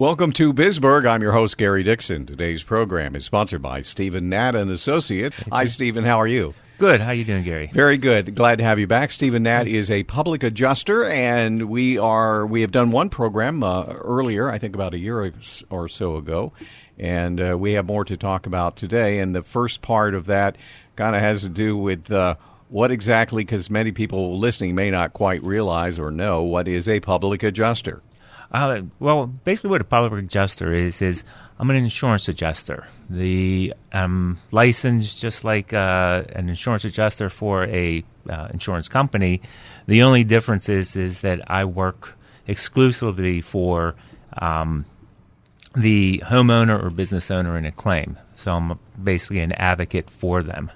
Welcome to Bisburg. I'm your host, Gary Dixon. Today's program is sponsored by Stephen Nat and Associate. Hi, Stephen. How are you? Good. How are you doing, Gary? Very good. Glad to have you back. Stephen Nat is a public adjuster, and we are we have done one program uh, earlier, I think about a year or so ago, and uh, we have more to talk about today. And the first part of that kind of has to do with uh, what exactly, because many people listening may not quite realize or know what is a public adjuster. Uh, well, basically, what a public adjuster is is I'm an insurance adjuster. The I'm licensed just like uh, an insurance adjuster for a uh, insurance company. The only difference is is that I work exclusively for um, the homeowner or business owner in a claim. So I'm basically an advocate for them.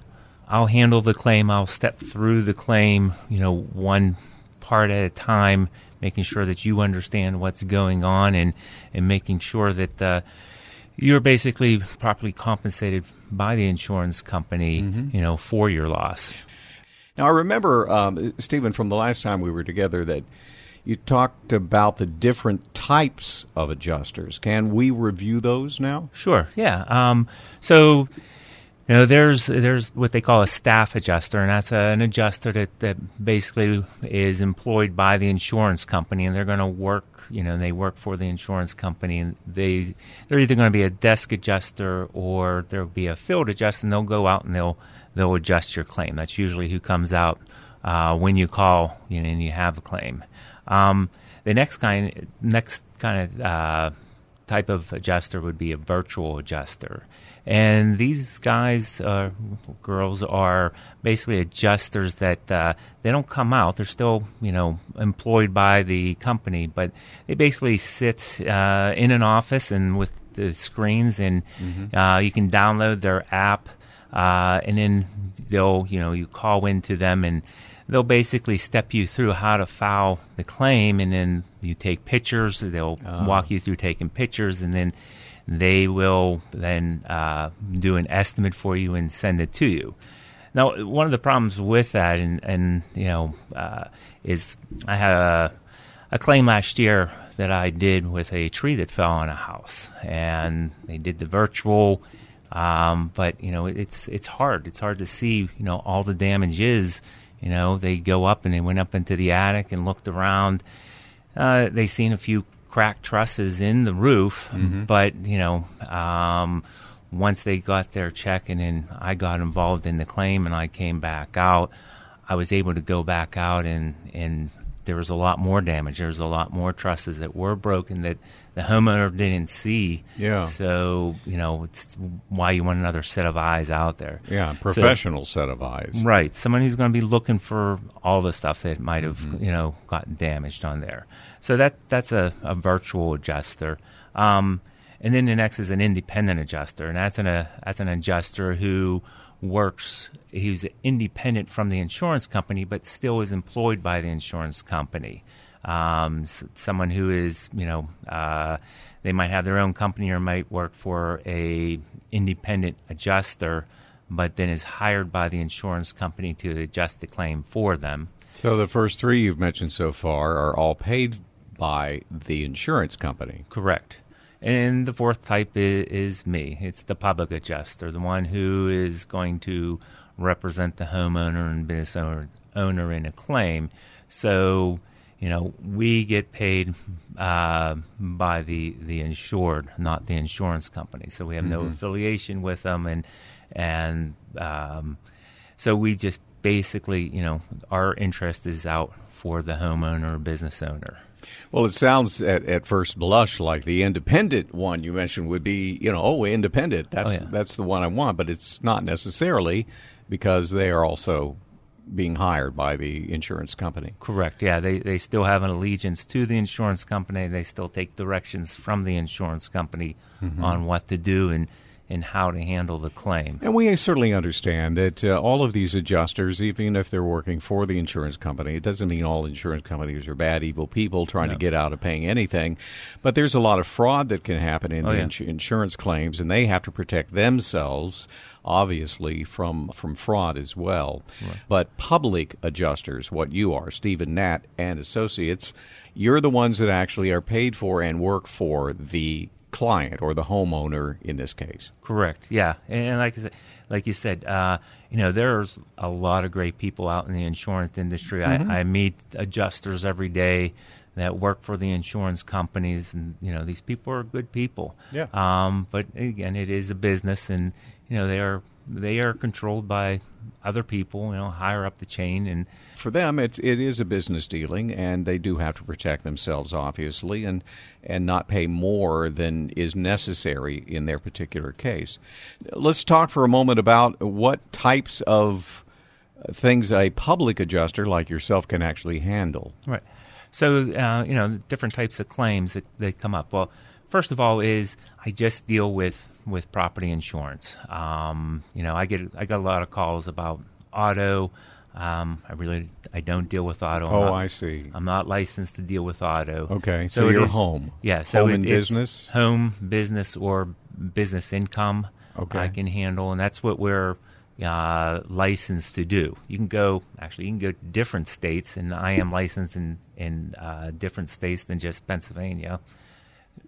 I'll handle the claim. I'll step through the claim, you know, one part at a time making sure that you understand what's going on and, and making sure that uh, you're basically properly compensated by the insurance company, mm-hmm. you know, for your loss. Now, I remember, um, Stephen, from the last time we were together, that you talked about the different types of adjusters. Can we review those now? Sure. Yeah. Um, so you know, there's there's what they call a staff adjuster, and that's a, an adjuster that, that basically is employed by the insurance company, and they're going to work. You know, they work for the insurance company, and they they're either going to be a desk adjuster or there'll be a field adjuster, and they'll go out and they'll they'll adjust your claim. That's usually who comes out uh, when you call you know, and you have a claim. Um, the next kind next kind of uh, type of adjuster would be a virtual adjuster and these guys, uh, girls, are basically adjusters that uh, they don't come out. They're still, you know, employed by the company, but they basically sit uh, in an office and with the screens, and mm-hmm. Uh, you can download their app, uh, and then they'll, you know, you call into them and they'll basically step you through how to file the claim, and then you take pictures. They'll oh. walk you through taking pictures, and then they will then uh, do an estimate for you and send it to you. Now, one of the problems with that, and, and you know, uh, is I had a, a claim last year that I did with a tree that fell on a house, and they did the virtual. Um, but you know, it's it's hard. It's hard to see. You know, all the damage is. You know, they go up and they went up into the attic and looked around. Uh, they seen a few cracked trusses in the roof, mm-hmm. but you know, um, once they got their check and then I got involved in the claim and I came back out, I was able to go back out and and there was a lot more damage. There was a lot more trusses that were broken that the homeowner didn't see. Yeah. So you know, it's why you want another set of eyes out there. Yeah, professional so, set of eyes. Right. Someone who's going to be looking for all the stuff that might have mm-hmm. you know gotten damaged on there. So that that's a, a virtual adjuster. Um, and then the next is an independent adjuster, and that's an a, that's an adjuster who works. He's independent from the insurance company, but still is employed by the insurance company. Um, someone who is, you know, uh, they might have their own company or might work for a independent adjuster, but then is hired by the insurance company to adjust the claim for them. So the first three you've mentioned so far are all paid by the insurance company. Correct. And the fourth type is, is, me. It's the public adjuster, the one who is going to represent the homeowner and business owner, owner in a claim. So, you know, we get paid uh, by the, the insured, not the insurance company. So we have mm-hmm. no affiliation with them, and and um, so we just basically, you know, our interest is out for the homeowner or business owner. Well, it sounds at, at first blush like the independent one you mentioned would be, you know, oh, independent. That's oh, yeah. that's the one I want, but it's not necessarily because they are also being hired by the insurance company. Correct. Yeah, they they still have an allegiance to the insurance company. They still take directions from the insurance company Mm-hmm. on what to do and and how to handle the claim. And we certainly understand that uh, all of these adjusters, even if they're working for the insurance company, it doesn't mean all insurance companies are bad, evil people trying to get out of paying anything. But there's a lot of fraud that can happen in Oh, yeah. ins- insurance claims, and they have to protect themselves, obviously, from, from fraud as well. But public adjusters, what you are, Stephen Nat and Associates, you're the ones that actually are paid for and work for the client or the homeowner in this case. Correct. Yeah, and, and like I said, like you said, uh, you know, there's a lot of great people out in the insurance industry. Mm-hmm. I, I meet adjusters every day that work for the insurance companies, and you know, these people are good people. Yeah. Um, but again, it is a business, and you know, they are they are controlled by other people, you know, higher up the chain, and for them, it's it is a business dealing, and they do have to protect themselves, obviously, and and not pay more than is necessary in their particular case. Let's talk for a moment about what types of things a public adjuster like yourself can actually handle. Right. So, uh, you know, different types of claims that, that come up. Well, first of all, is I just deal with, with property insurance. Um, you know, I get I got a lot of calls about auto. Um, I really I don't deal with auto. I'm Oh, not- I see. I'm not licensed to deal with auto. Okay, so it you're is- home. Yeah, so Home it- and business? home business or business income. Okay. I can handle, and that's what we're uh, licensed to do. You can go actually, you can go to different states, and I am licensed in in uh, different states than just Pennsylvania.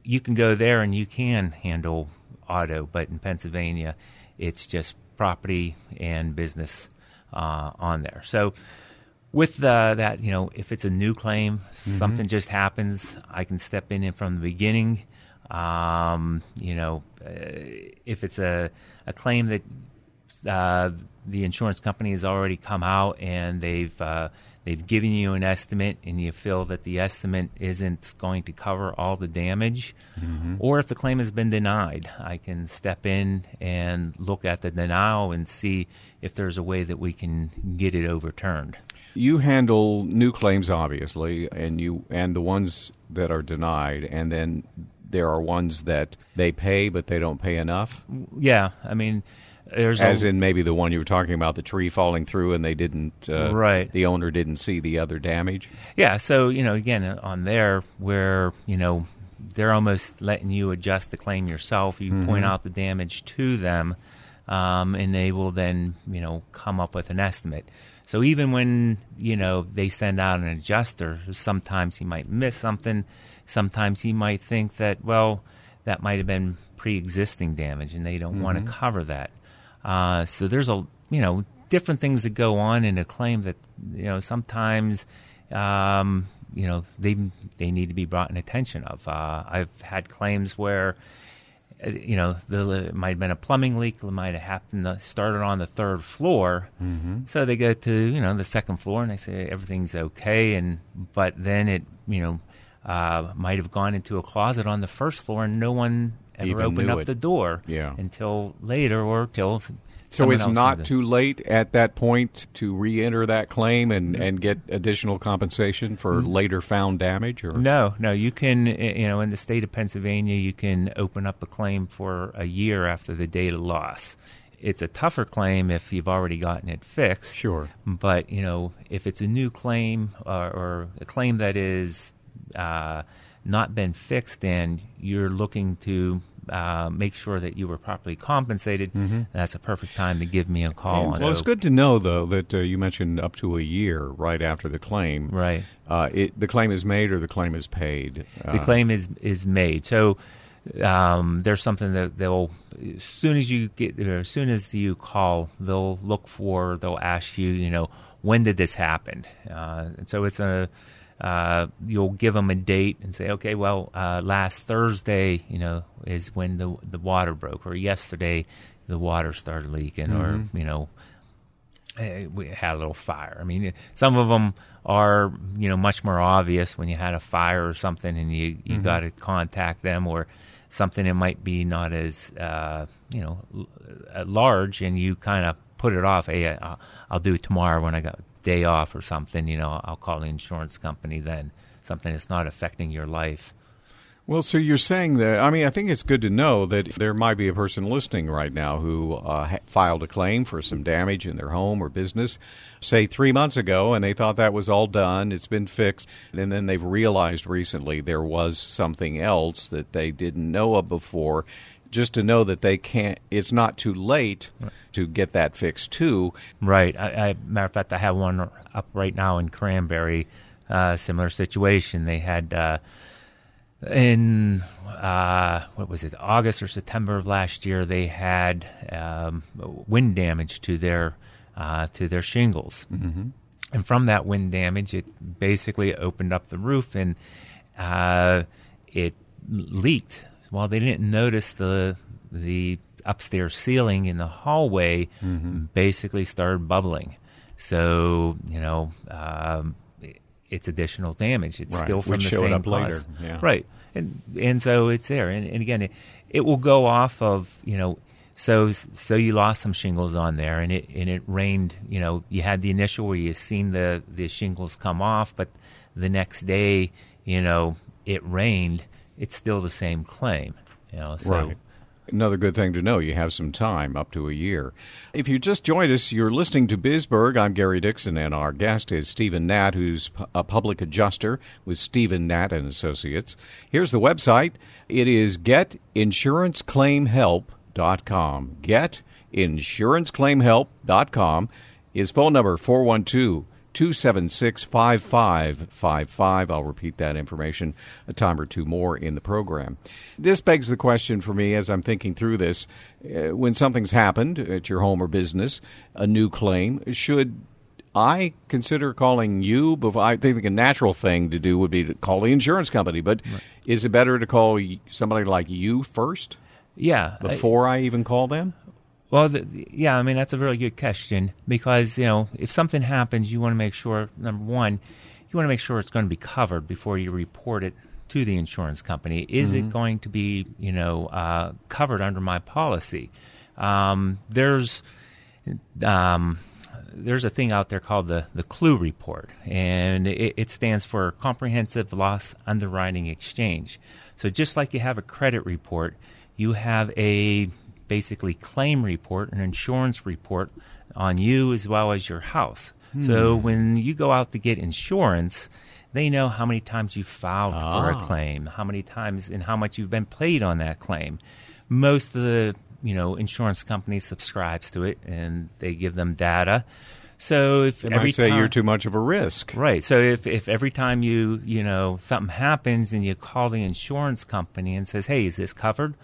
You can go there and you can handle auto, but in Pennsylvania, it's just property and business uh, on there. So with the, that, you know, if it's a new claim, something just happens, I can step in from the beginning. Um, you know, uh, if it's a, a claim that uh, the insurance company has already come out and they've uh, they've given you an estimate and you feel that the estimate isn't going to cover all the damage, mm-hmm. or if the claim has been denied, I can step in and look at the denial and see if there's a way that we can get it overturned. You handle new claims, obviously, and you and the ones that are denied, and then there are ones that they pay but they don't pay enough. Yeah, I mean, there's As a, in maybe the one you were talking about, the tree falling through, and they didn't. Uh, Right. The owner didn't see the other damage. Yeah, so you know, again, uh, on there where you know they're almost letting you adjust the claim yourself. You point out the damage to them, um, and they will then you know come up with an estimate. So even when you know they send out an adjuster, sometimes he might miss something. Sometimes he might think that well, that might have been pre-existing damage, and they don't want to cover that. Uh, so there's a you know different things that go on in a claim that you know sometimes um, you know they they need to be brought in attention of. Uh, I've had claims where you know the, it might have been a plumbing leak. It might have happened uh, started on the third floor. Mm-hmm. So they go to you know the second floor and they say everything's okay, and but then it you know uh, might have gone into a closet on the first floor and no one ever Even opened up it. the door Yeah. until later or till. So it's not too late at that point to re-enter that claim and, and get additional compensation for later found damage. Or No, no. You can, uh, you know, in the state of Pennsylvania, you can open up a claim for a year after the date of loss. It's a tougher claim if you've already gotten it fixed. Sure. But you know, if it's a new claim uh, or a claim that is uh, not been fixed, and you're looking to uh, make sure that you were properly compensated, that's a perfect time to give me a call. Well, it's good to know though that uh, you mentioned up to a year right after the claim. Right. Uh, it, the claim is made or the claim is paid. the Uh, claim is is made. So um, there's something that they'll as soon as you get as soon as you call, they'll look for. They'll ask you, you know, when did this happen? Uh, and so it's a uh, you'll give them a date and say, okay, well, uh, last Thursday, you know, is when the the water broke, or yesterday the water started leaking, or you know, we had a little fire. I mean, some of them are you know much more obvious when you had a fire or something, and you you got to contact them, or something that might be not as uh, you know uh, large, and you kind of put it off. Hey, I'll, I'll do it tomorrow when I got day off or something, you know, I'll call the insurance company then. Something that's not affecting your life. Well, so you're saying that, I mean, I think it's good to know that there might be a person listening right now who uh, filed a claim for some damage in their home or business, say three months ago, and they thought that was all done, it's been fixed, and then they've realized recently there was something else that they didn't know of before. Just to know that they can't, it's not too late to get that fixed too. Right. I, I, matter of fact, I have one up right now in Cranberry, uh, similar situation. They had, uh, in uh, what was it August or September of last year they had um, wind damage to their uh, to their shingles mm-hmm. and from that wind damage it basically opened up the roof and uh, it leaked well they didn't notice the the upstairs ceiling in the hallway mm-hmm. basically started bubbling so you know um, it's additional damage. It's right. still from the same up cause. Yeah. Right. And and so it's there. And, and again, it, it will go off of, you know, so so you lost some shingles on there and it and it rained, you know, you had the initial where you seen the the shingles come off, but the next day, you know, it rained, it's still the same claim. You know, so Right. Another good thing to know, you have some time, up to a year. If you just joined us, you're listening to Bisburg. I'm Gary Dixon, and our guest is Stephen Nat, who's a public adjuster with Stephen Nat and Associates. Here's the website. It is getinsuranceClaimHelp.com. GetinsuranceClaimHelp.com. His phone number, 412 276 5555. I'll repeat that information a time or two more in the program. This begs the question for me as I'm thinking through this. Uh, when something's happened at your home or business, a new claim, should I consider calling you before? I think a natural thing to do would be to call the insurance company, but is it better to call somebody like you first yeah. I- before I even call them? Well, the, yeah, I mean that's a really good question because you know if something happens, you want to make sure number one, you want to make sure it's going to be covered before you report it to the insurance company. Is it going to be you know uh, covered under my policy? Um, there's um, there's a thing out there called the the Clue report, and it, it stands for Comprehensive Loss Underwriting Exchange. So just like you have a credit report, you have a basically claim report, an insurance report on you as well as your house. So when you go out to get insurance, they know how many times you filed for a Ah. claim, how many times and how much you've been paid on that claim. Most of the you know insurance companies subscribes to it and they give them data. So if They every say time, you're too much of a risk. Right. So if, if every time you you know something happens and you call the insurance company and says, "Hey, is this covered?"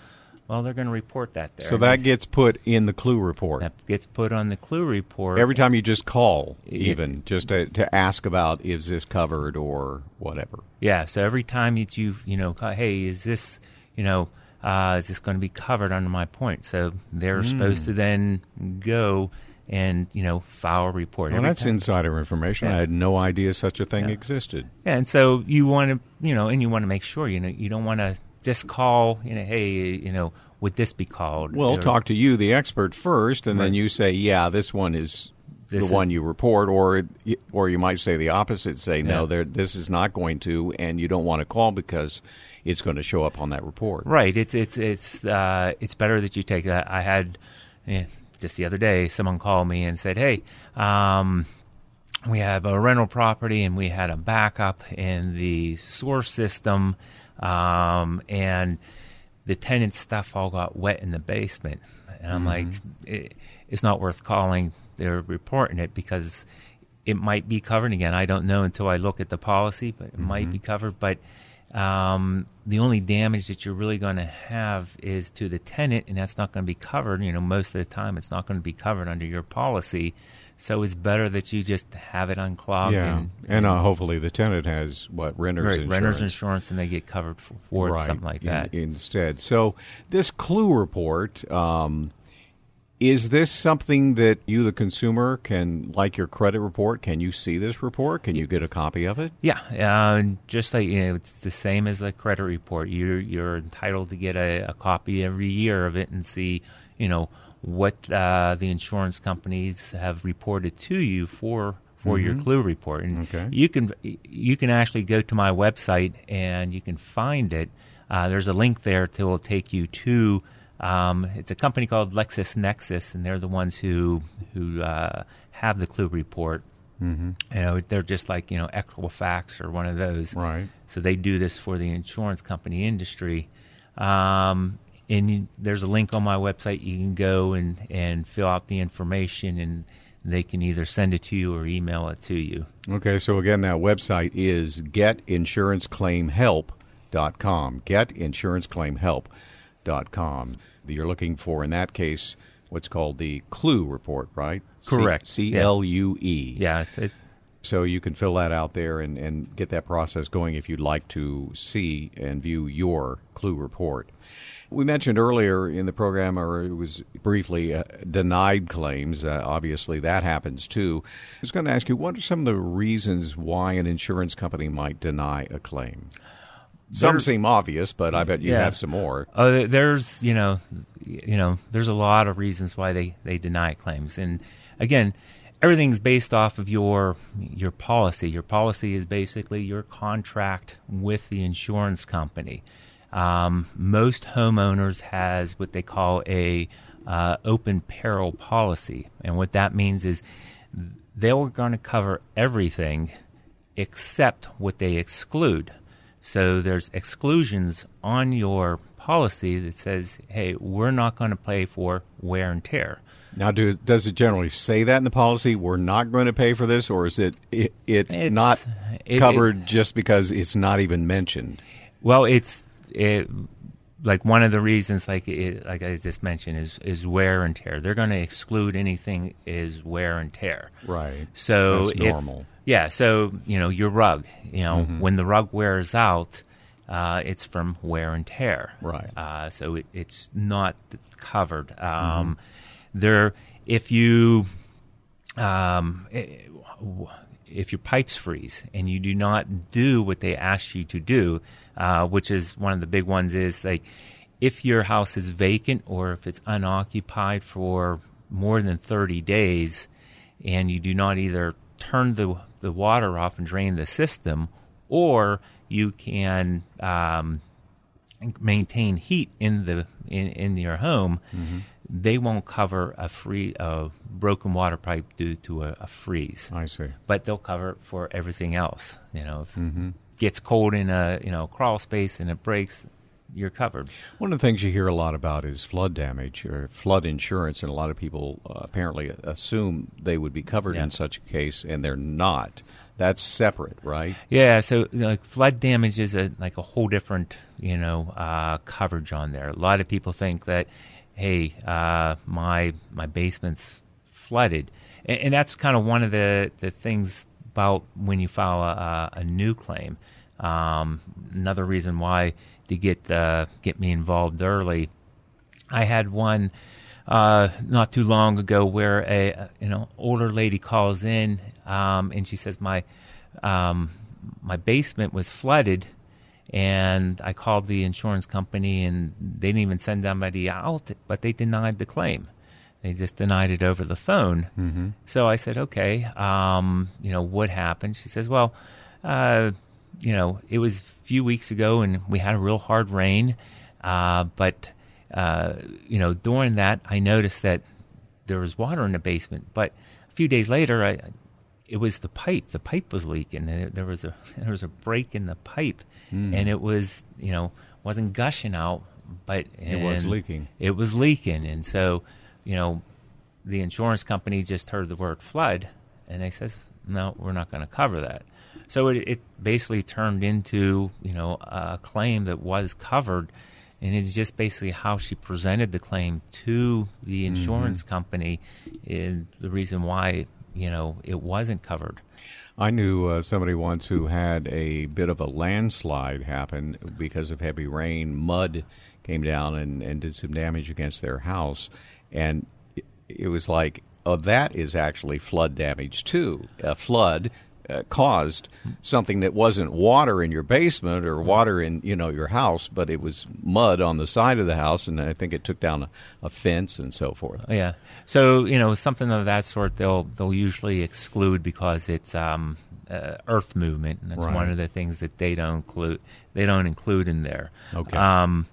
Well, they're going to report that there. So that gets put in the clue report. that gets put on the clue report Every time you just call, even just to, to ask about is this covered or whatever. Yeah. So every time that you you know, hey, is this you know uh, is this going to be covered under my point? So they're Hmm. supposed to then go and you know file a report. Well, that's time- insider information. Yeah. I had no idea such a thing Yeah. existed. Yeah, and so you want to, you know, and you want to make sure, you know, you don't want to just call, you know, hey, you know, would this be called? Well, Or- talk to you, the expert, first, and then you say, "Yeah, this one is This the one you report," or or you might say the opposite. Say, "No, Yeah. there, this is not going to," and you don't want to call because it's going to show up on that report. Right. It's it's it's uh, it's better that you take that. I had eh, just the other day someone called me and said, "Hey, um, we have a rental property and we had a backup in the sewer system, um, and the tenant stuff all got wet in the basement." And I'm like, it, "It's not worth calling. They're reporting it because." It might be covered again. I don't know until I look at the policy, but it might be covered. But um, the only damage that you're really going to have is to the tenant, and that's not going to be covered. You know, most of the time, it's not going to be covered under your policy. So it's better that you just have it unclogged. Yeah, and, and uh, hopefully the tenant has what renters right, insurance. renter's insurance, and they get covered for, for right, something like in- that. instead. So this clue report. Um, is this something that you, the consumer, can, like your credit report, can you see this report? Can you get a copy of it? Yeah, uh, just like you know, it's the same as the credit report. You're you're entitled to get a, a copy every year of it and see, you know, what uh, the insurance companies have reported to you for for your clue report. And Okay. you can you can actually go to my website and you can find it. Uh, there's a link there that will take you to. Um, it's a company called LexisNexis, and they're the ones who who uh, have the clue report. Mm-hmm. You know, they're just like you know Equifax or one of those. Right. So they do this for the insurance company industry. Um, and you, there's a link on my website. You can go and, and fill out the information, and they can either send it to you or email it to you. Okay, so again, that website is getinsuranceclaimhelp.com. Getinsuranceclaimhelp.com. You're looking for, in that case, what's called the Clue report, right? Correct. C L U E. Yeah, it, it, So you can fill that out there and, and get that process going if you'd like to see and view your Clue report. We mentioned earlier in the program, or it was briefly, uh, denied claims. Uh, obviously, that happens too. I was going to ask you, what are some of the reasons why an insurance company might deny a claim? Some There- seem obvious, but I bet you Yeah. have some more. Uh, there's you know, you know, there's a lot of reasons why they they deny claims, and again, everything's based off of your your policy. Your policy is basically your contract with the insurance company. Um, most homeowners has what they call a uh, open peril policy, and what that means is they're going to cover everything except what they exclude. So there's exclusions on your policy that says, "Hey, we're not going to pay for wear and tear." Now, do, does it generally say that in the policy? We're not going to pay for this, or is it it, it It's- not it- covered just because it's not even mentioned? Well, it's it, like one of the reasons, like it, like I just mentioned, is is wear and tear. They're going to exclude anything is wear and tear. Right. So That's if- normal. yeah. So you know your rug. You know Mm-hmm. when the rug wears out, uh, it's from wear and tear. Right. Uh, so it, it's not covered. Mm-hmm. Um, There, if you um, if your pipes freeze and you do not do what they ask you to do, uh, which is one of the big ones, is like if your house is vacant or if it's unoccupied for more than 30 days and you do not either turn the, the water off and drain the system or you can um, maintain heat in the in, in your home, they won't cover a free a broken water pipe due to a, a freeze. I see. But they'll cover it for everything else. You know, if it gets cold in a you know crawl space and it breaks, you're covered. One of the things you hear a lot about is flood damage or flood insurance, and a lot of people uh, apparently assume they would be covered Yeah. in such a case, and they're not. That's separate, right? Yeah, so you know, like flood damage is a like a whole different you know uh, coverage on there. A lot of people think that, hey, uh, my my basement's flooded, and, and that's kind of one of the the things about when you file a, a new claim. Um, another reason why to get uh, get me involved early. I had one uh, not too long ago where a you know older lady calls in um, and she says my um, my basement was flooded and I called the insurance company and they didn't even send somebody out but they denied the claim they just denied it over the phone mm-hmm. so I said okay um, you know what happened she says well uh, you know it was a few weeks ago and we had a real hard rain uh, but uh, you know, during that, I noticed that there was water in the basement. But a few days later, I, it was the pipe. The pipe was leaking. There was a there was a break in the pipe, and it was you know wasn't gushing out, but It was leaking. It was leaking, and so you know, the insurance company just heard the word flood, and they says, no, we're not going to cover that. So it, it basically turned into you know a claim that was covered and it's just basically how she presented the claim to the insurance company is the reason why you know it wasn't covered. I knew uh, somebody once who had a bit of a landslide happen because of heavy rain. Mud came down and, and did some damage against their house. And it, it was like, oh, that is actually flood damage too. A flood uh, caused something that wasn't water in your basement or water in you know your house, but it was mud on the side of the house, and I think it took down a, a fence and so forth. Yeah. So you know something of that sort they'll they'll usually exclude because it's um, uh, earth movement, and that's Right. one of the things that they don't include. They don't include in there. Okay. Um,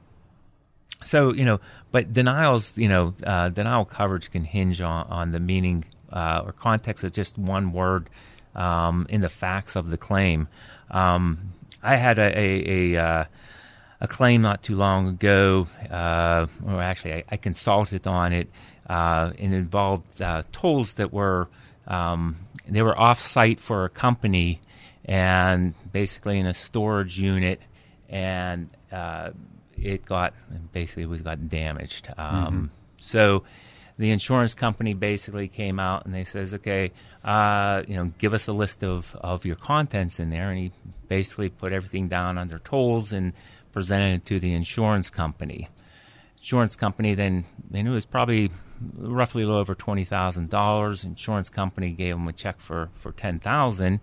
so you know, but denials, you know, uh, denial coverage can hinge on, on the meaning uh, or context of just one word um, in the facts of the claim. Um, I had a a, a, uh, a claim not too long ago, uh, or actually, I, I consulted on it. Uh, and it involved uh, tools that were um, they were off site for a company and basically in a storage unit, and uh, it got basically was got damaged. Um, So the insurance company basically came out and they says, okay, uh, you know, give us a list of, of your contents in there, and he basically put everything down under tolls and presented it to the insurance company. Insurance company then, and it was probably roughly a little over twenty thousand dollars. Insurance company gave him a check for for ten thousand,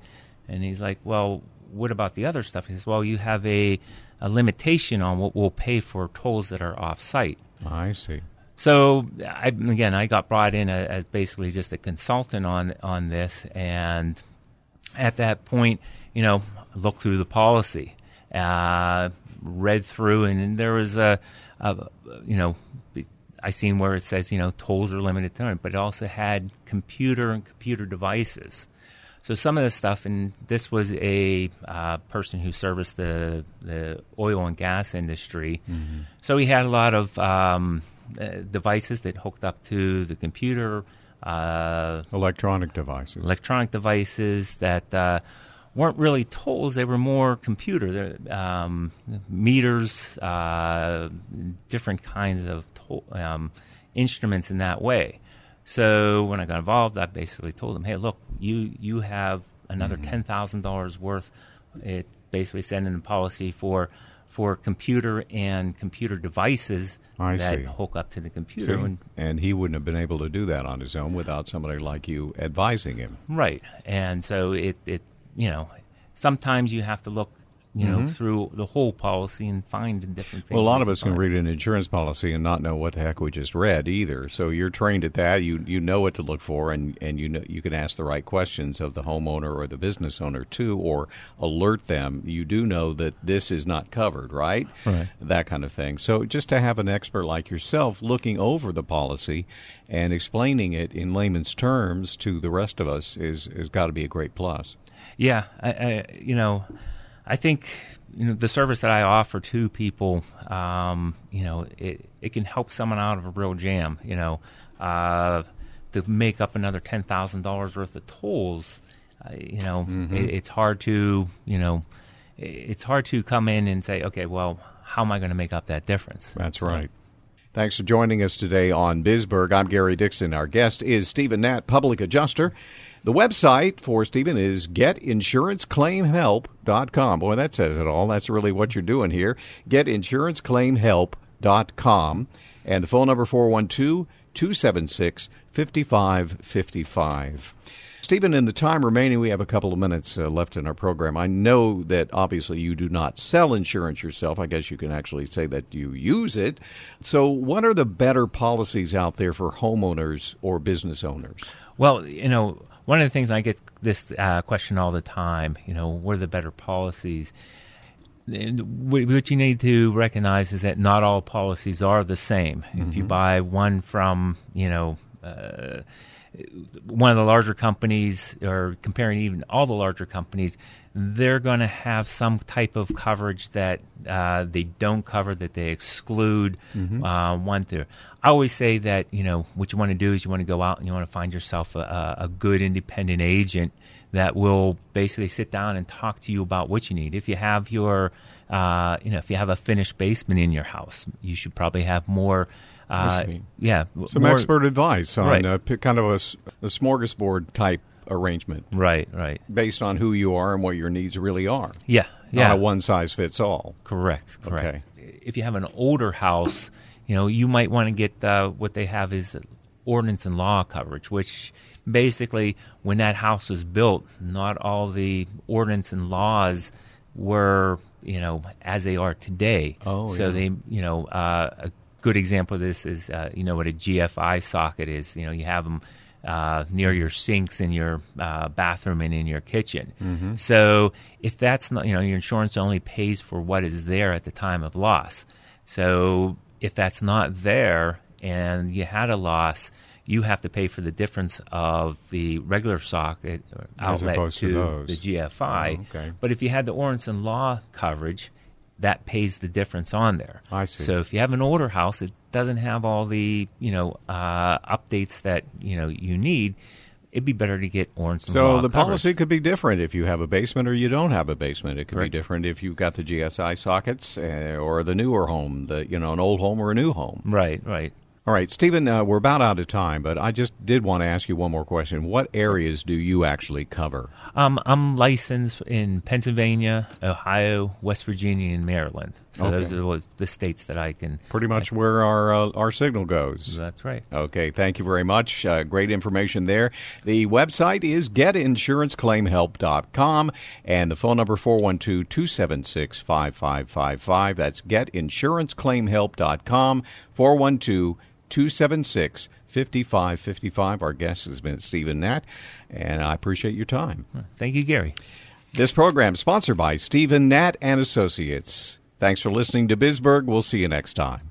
and he's like, "Well, what about the other stuff?" He says, "Well, you have a a limitation on what we'll pay for tolls that are off site." I see. So I, again, I got brought in as basically just a consultant on on this, and at that point, you know, looked through the policy, uh, read through, and there was a, a, you know, I seen where it says you know tolls are limited time, but it also had computer and computer devices. So some of this stuff, and this was a uh, person who serviced the the oil and gas industry. So he had a lot of um, uh, devices that hooked up to the computer, uh, Electronic devices. electronic devices that uh, weren't really tools; they were more computer um, meters, uh, different kinds of um, instruments in that way. So when I got involved, I basically told them, "Hey, look, you you have another mm-hmm. ten thousand dollars worth." It basically sent in a policy for for computer and computer devices I that see. hook up to the computer. And, And he wouldn't have been able to do that on his own without somebody like you advising him. Right, and so it, it you know sometimes you have to look you know through the whole policy and find different things. Mm-hmm. Well, a lot of us can find. read an insurance policy and not know what the heck we just read either. So you're trained at that. You you know what to look for, and, and you know you can ask the right questions of the homeowner or the business owner too, or alert them. You do know that this is not covered, right? Right. That kind of thing. So just to have an expert like yourself looking over the policy and explaining it in layman's terms to the rest of us is has got to be a great plus. Yeah, I, I, you know, I think you know the service that I offer to people, um, you know, it it can help someone out of a real jam. You know, uh, to make up another ten thousand dollars worth of tolls. Uh, you know, Mm-hmm. it, it's hard to you know, i- it's hard to come in and say, okay, well, how am I going to make up that difference? That's So- right. Thanks for joining us today on Bisburg. I'm Gary Dixon. Our guest is Stephen Nat, public adjuster. The website for Stephen is getinsuranceclaimhelp.com. Boy, that says it all. That's really what you're doing here. Getinsuranceclaimhelp.com. And the phone number 412 276 5555. Stephen, in the time remaining, we have a couple of minutes uh, left in our program. I know that obviously you do not sell insurance yourself. I guess you can actually say that you use it. So, what are the better policies out there for homeowners or business owners? Well, you know, one of the things I get this uh, question all the time. You know, what are the better policies? And What you need to recognize is that not all policies are the same. If you buy one from, you know, uh, one of the larger companies, or comparing even all the larger companies, they're going to have some type of coverage that uh, they don't cover, that they exclude uh, one through. I always say that you know what you want to do is you want to go out and you want to find yourself a, a a good independent agent that will basically sit down and talk to you about what you need. If you have your, uh, you know, if you have a finished basement in your house, you should probably have more. Uh, see. yeah, Some more- expert advice on Right. uh, kind of a smorgasbord type arrangement Right, right. based on who you are and what your needs really are. Yeah, yeah. Not a one size fits all. Correct. Correct. If you have an older house, you know you might want to get uh, what they have is ordinance and law coverage, which basically, when that house was built, not all the ordinance and laws were, you know, as they are today. Oh, so yeah. they, you know, uh, a good example of this is, uh, you know, what a GFI socket is. You know, you have them uh, near your sinks in your uh, bathroom and in your kitchen. Mm-hmm. So if that's not, you know, your insurance only pays for what is there at the time of loss. So if that's not there and you had a loss, you have to pay for the difference of the regular socket outlet to to, the GFI. Oh, okay. But if you had the and Law coverage, that pays the difference on there. I see. So if you have an older house that doesn't have all the you know uh, updates that you know you need, it'd be better to get and So the coverage. policy could be different if you have a basement or you don't have a basement. It could Correct. be different if you've got the GFI sockets uh, or the newer home, the you know an old home or a new home. Right, right. All right, Stephen, uh, we're about out of time, but I just did want to ask you one more question. What areas do you actually cover? Um, I'm licensed in Pennsylvania, Ohio, West Virginia, and Maryland. So Okay. those are the- states that I can. Pretty much where our uh, our signal goes. That's right. Okay, thank you very much. Uh, great information there. The website is getinsuranceclaimhelp.com and the phone number 412-276-5555. That's getinsuranceclaimhelp.com 412-276-5555. Our guest has been Stephen Nat, and I appreciate your time. Thank you, Gary. This program is sponsored by Stephen Nat and Associates. Thanks for listening to Bisburg. We'll see you next time.